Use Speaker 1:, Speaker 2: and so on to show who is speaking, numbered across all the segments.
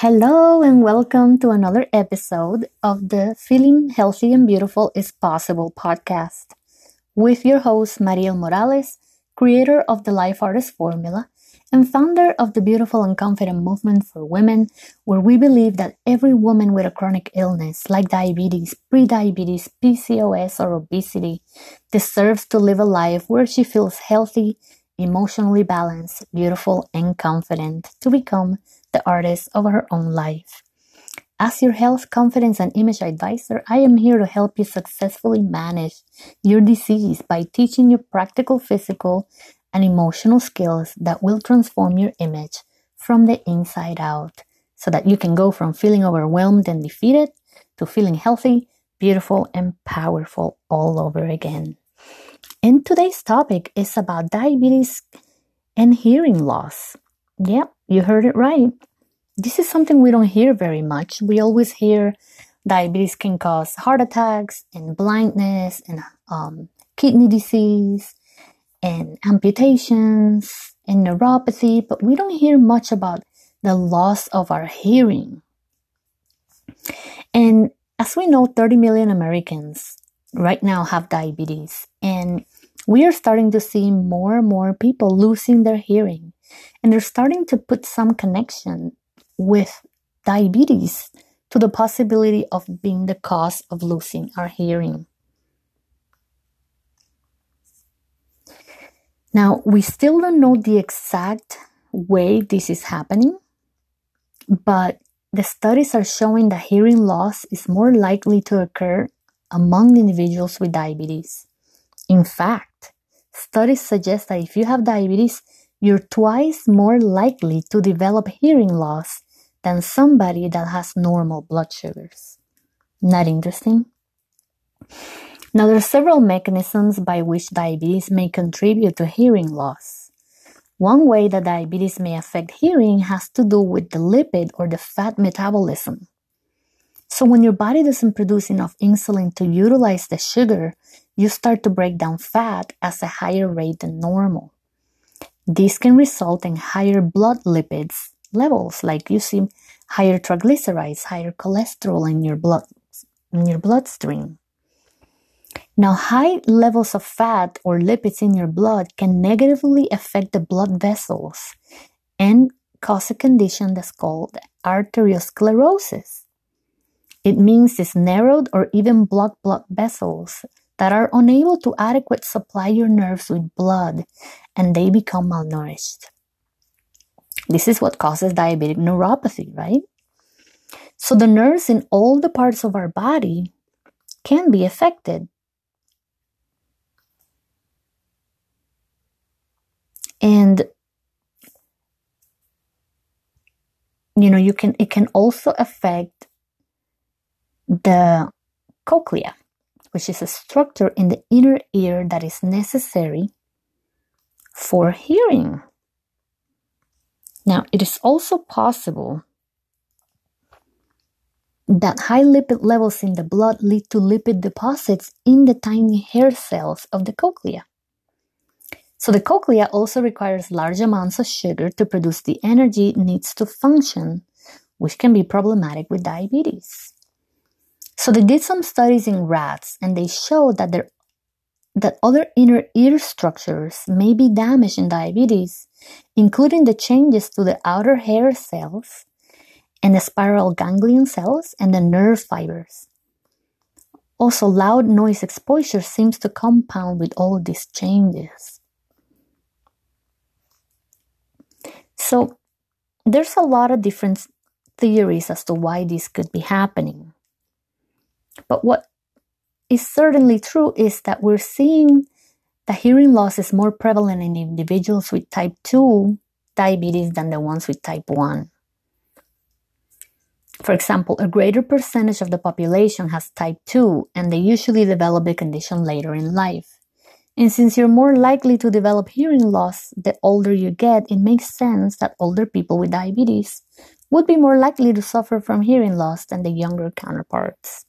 Speaker 1: Hello, and welcome to another episode of the Feeling Healthy and Beautiful is Possible podcast with your host, Mariel Morales, creator of the Life Artist Formula and founder of the Beautiful and Confident Movement for Women, where we believe that every woman with a chronic illness like diabetes, prediabetes, PCOS, or obesity deserves to live a life where she feels healthy, emotionally balanced, beautiful, and confident to become the artist of her own life. As your health, confidence, and image advisor, I am here to help you successfully manage your disease by teaching you practical physical and emotional skills that will transform your image from the inside out so that you can go from feeling overwhelmed and defeated to feeling healthy, beautiful, and powerful all over again. And today's topic is about diabetes and hearing loss. Yep, you heard it right. This is something we don't hear very much. We always hear diabetes can cause heart attacks and blindness and um, kidney disease and amputations and neuropathy, but we don't hear much about the loss of our hearing. And as we know, 30 million Americans right now have diabetes, and we are starting to see more and more people losing their hearing, and they're starting to put some connection with diabetes to the possibility of being the cause of losing our hearing. Now, we still don't know the exact way this is happening, but the studies are showing that hearing loss is more likely to occur among individuals with diabetes. In fact, studies suggest that if you have diabetes, you're twice more likely to develop hearing loss than somebody that has normal blood sugars. Not interesting? Now, there are several mechanisms by which diabetes may contribute to hearing loss. One way that diabetes may affect hearing has to do with the lipid or the fat metabolism. So, when your body doesn't produce enough insulin to utilize the sugar, you start to break down fat at a higher rate than normal. This can result in higher blood lipids levels, like you see higher triglycerides, higher cholesterol in your blood in your bloodstream. Now, high levels of fat or lipids in your blood can negatively affect the blood vessels and cause a condition that's called arteriosclerosis. It means these narrowed or even blocked blood vessels that are unable to adequately supply your nerves with blood and they become malnourished. This is what causes diabetic neuropathy, right? So the nerves in all the parts of our body can be affected. And you know, you can it can also affect the cochlea, which is a structure in the inner ear that is necessary for hearing. Now, it is also possible that high lipid levels in the blood lead to lipid deposits in the tiny hair cells of the cochlea. So, the cochlea also requires large amounts of sugar to produce the energy it needs to function, which can be problematic with diabetes. So, they did some studies in rats and they showed that there that other inner ear structures may be damaged in diabetes, including the changes to the outer hair cells and the spiral ganglion cells and the nerve fibers. Also, loud noise exposure seems to compound with all these changes. So, there's a lot of different theories as to why this could be happening. But what is certainly true is that we're seeing that hearing loss is more prevalent in individuals with type 2 diabetes than the ones with type 1. For example, a greater percentage of the population has type 2 and they usually develop the condition later in life. And since you're more likely to develop hearing loss the older you get, it makes sense that older people with diabetes would be more likely to suffer from hearing loss than the younger counterparts.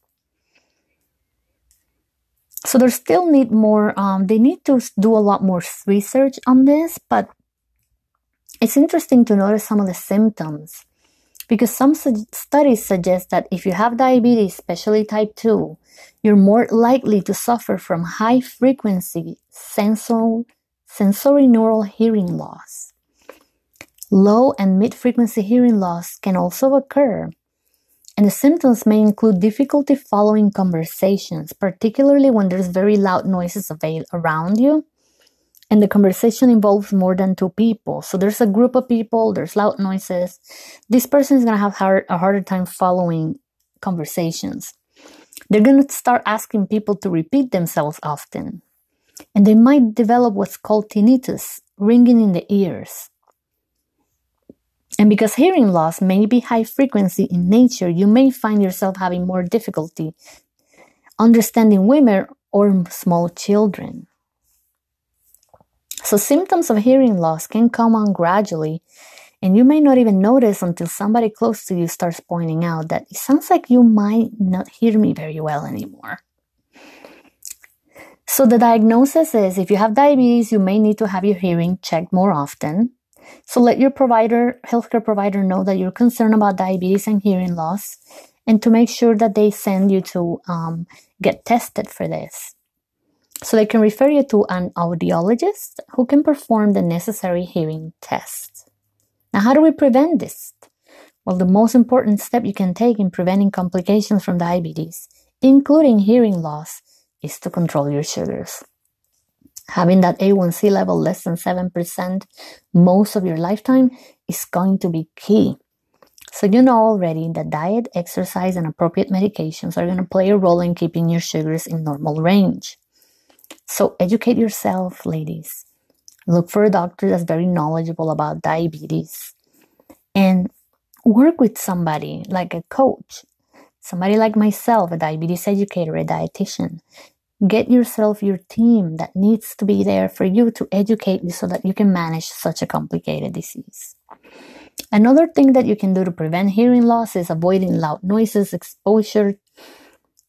Speaker 1: So they still need more, um, they need to do a lot more research on this, but it's interesting to notice some of the symptoms Because some su- studies suggest that if you have diabetes, especially type 2, you're more likely to suffer from high frequency sensor, sensory neural hearing loss. Low and mid frequency hearing loss can also occur, and the symptoms may include difficulty following conversations, particularly when there's very loud noises around you and the conversation involves more than two people. So there's a group of people, there's loud noises. This person is going to have hard, a harder time following conversations. They're going to start asking people to repeat themselves often. And they might develop what's called tinnitus, ringing in the ears. And because hearing loss may be high frequency in nature, you may find yourself having more difficulty understanding women or small children. So symptoms of hearing loss can come on gradually, and you may not even notice until somebody close to you starts pointing out that it sounds like you might not hear me very well anymore. So the diagnosis is if you have diabetes, you may need to have your hearing checked more often. So let your provider, healthcare provider know that you're concerned about diabetes and hearing loss and to make sure that they send you to um, get tested for this. So they can refer you to an audiologist who can perform the necessary hearing tests. Now, how do we prevent this? Well, the most important step you can take in preventing complications from diabetes, including hearing loss, is to control your sugars. Having that A1C level less than 7% most of your lifetime is going to be key. So, you know already that diet, exercise, and appropriate medications are going to play a role in keeping your sugars in normal range. So educate yourself, ladies. Look for a doctor that's very knowledgeable about diabetes and work with somebody like a coach, somebody like myself, a diabetes educator, a dietitian. Get yourself your team that needs to be there for you to educate you so that you can manage such a complicated disease. Another thing that you can do to prevent hearing loss is avoiding loud noises, exposure,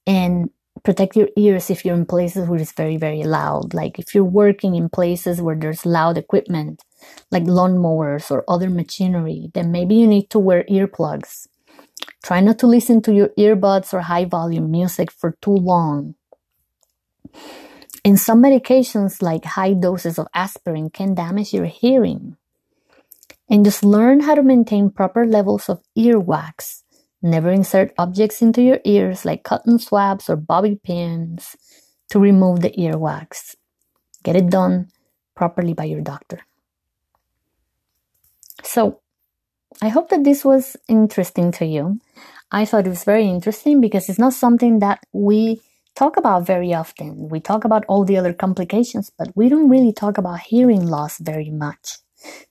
Speaker 1: and protect your ears if you're in places where it's very very loud. Like if you're working in places where there's loud equipment like lawnmowers or other machinery then maybe you need to wear earplugs. Try not to listen to your earbuds or high volume music for too long and some medications like high doses of aspirin can damage your hearing and just learn how to maintain proper levels of earwax Never insert objects into your ears like cotton swabs or bobby pins to remove the earwax. Get it done properly by your doctor. So, I hope that this was interesting to you. I thought it was very interesting because it's not something that we talk about very often. We talk about all the other complications, but we don't really talk about hearing loss very much.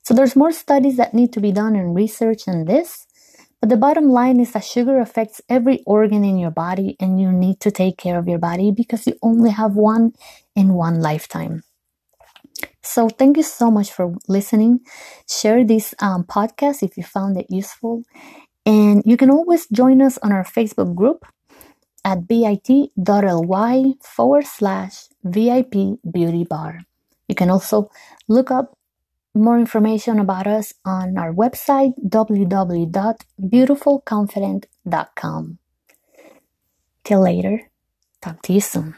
Speaker 1: So there's more studies that need to be done and research on this. But the bottom line is that sugar affects every organ in your body and you need to take care of your body because you only have one in one lifetime. So thank you so much for listening. Share this um, podcast if you found it useful. And you can always join us on our Facebook group at bit.ly forward slash VIP Beauty Bar. You can also look up more information about us on our website www.beautifulconfident.com. Till later, talk to you soon.